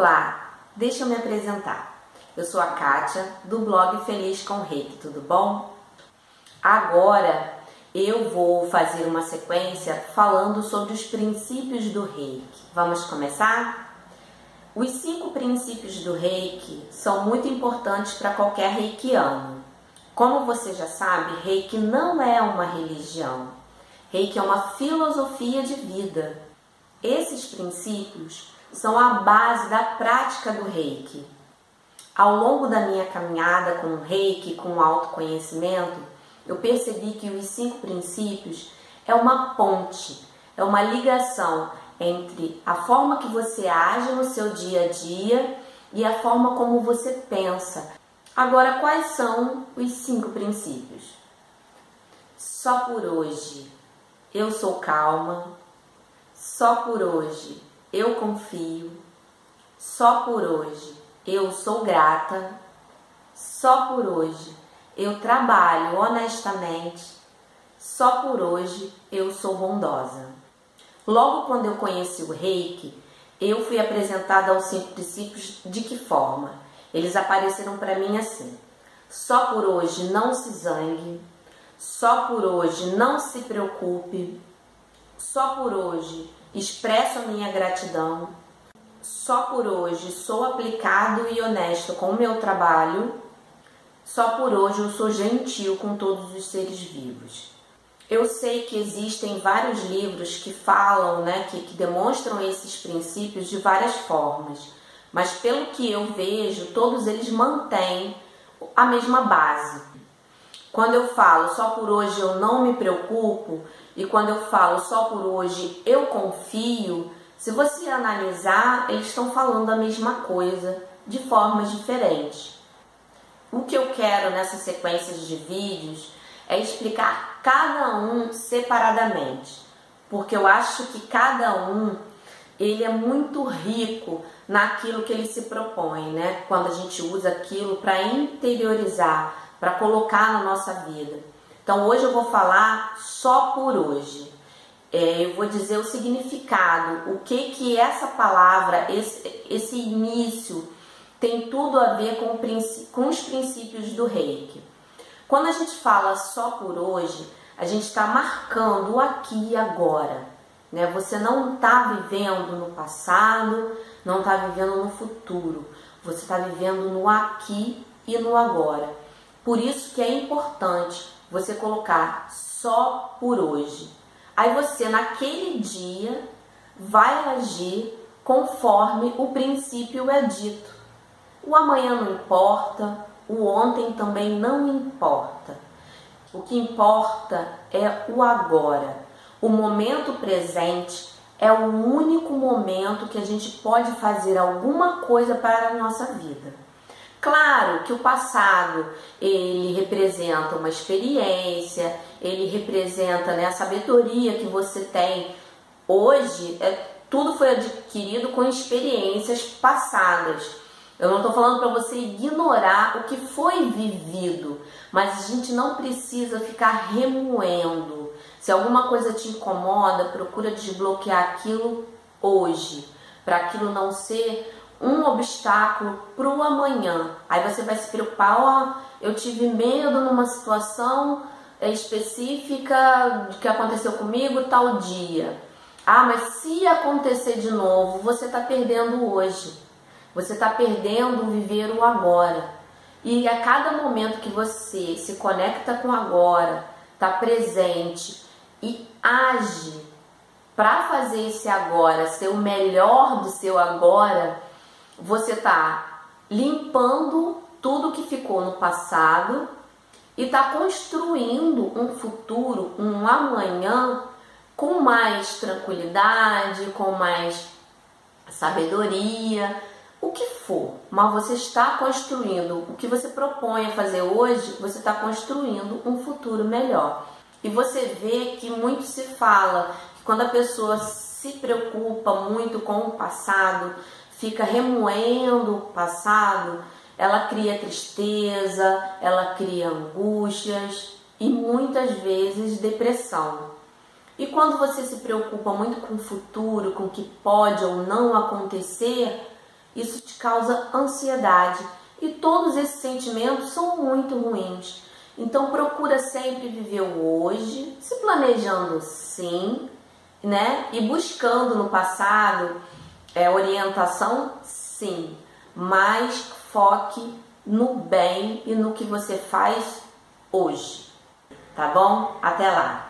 Olá, deixa eu me apresentar. Eu sou a Kátia, do blog Feliz com Reiki, tudo bom? Agora eu vou fazer uma sequência falando sobre os princípios do Reiki. Vamos começar? Os cinco princípios do Reiki são muito importantes para qualquer reikiano. Como você já sabe, Reiki não é uma religião. Reiki é uma filosofia de vida. Esses princípios são a base da prática do reiki. Ao longo da minha caminhada com o reiki, com o autoconhecimento, eu percebi que os cinco princípios é uma ponte, é uma ligação entre a forma que você age no seu dia a dia e a forma como você pensa. Agora, quais são os cinco princípios? Só por hoje eu sou calma, só por hoje eu confio, só por hoje eu sou grata, só por hoje eu trabalho honestamente, só por hoje eu sou bondosa. Logo quando eu conheci o reiki, eu fui apresentada aos cinco princípios de que forma? Eles apareceram para mim assim: só por hoje não se zangue, só por hoje não se preocupe, só por hoje expresso a minha gratidão. Só por hoje sou aplicado e honesto com o meu trabalho. Só por hoje eu sou gentil com todos os seres vivos. Eu sei que existem vários livros que falam, né, que, que demonstram esses princípios de várias formas, mas pelo que eu vejo, todos eles mantêm a mesma base. Quando eu falo só por hoje eu não me preocupo, e quando eu falo só por hoje eu confio, se você analisar, eles estão falando a mesma coisa de formas diferentes. O que eu quero nessa sequência de vídeos é explicar cada um separadamente, porque eu acho que cada um ele é muito rico naquilo que ele se propõe, né? Quando a gente usa aquilo para interiorizar, para colocar na nossa vida. Então hoje eu vou falar só por hoje. É, eu vou dizer o significado, o que que essa palavra, esse, esse início tem tudo a ver com, com os princípios do reiki. Quando a gente fala só por hoje, a gente está marcando o aqui e agora. Né? Você não está vivendo no passado, não está vivendo no futuro. Você está vivendo no aqui e no agora. Por isso que é importante você colocar só por hoje. Aí você naquele dia vai agir conforme o princípio é dito. O amanhã não importa, o ontem também não importa. O que importa é o agora. O momento presente é o único momento que a gente pode fazer alguma coisa para a nossa vida. Claro que o passado ele representa uma experiência, ele representa né, a sabedoria que você tem. Hoje, é, tudo foi adquirido com experiências passadas. Eu não estou falando para você ignorar o que foi vivido, mas a gente não precisa ficar remoendo. Se alguma coisa te incomoda, procura desbloquear aquilo hoje, para aquilo não ser um obstáculo para o amanhã. Aí você vai se preocupar, ó, eu tive medo numa situação específica que aconteceu comigo tal dia. Ah, mas se acontecer de novo, você está perdendo hoje. Você está perdendo viver o agora. E a cada momento que você se conecta com o agora, está presente e age para fazer esse agora ser o melhor do seu agora, você está limpando tudo que ficou no passado e está construindo um futuro, um amanhã com mais tranquilidade, com mais sabedoria, o que for, mas você está construindo o que você propõe a fazer hoje, você está construindo um futuro melhor. E você vê que muito se fala que quando a pessoa se preocupa muito com o passado, fica remoendo o passado, ela cria tristeza, ela cria angústias e muitas vezes depressão. E quando você se preocupa muito com o futuro, com o que pode ou não acontecer, isso te causa ansiedade e todos esses sentimentos são muito ruins. Então procura sempre viver o hoje, se planejando sim, né? E buscando no passado é, orientação sim, mas foque no bem e no que você faz hoje. Tá bom? Até lá!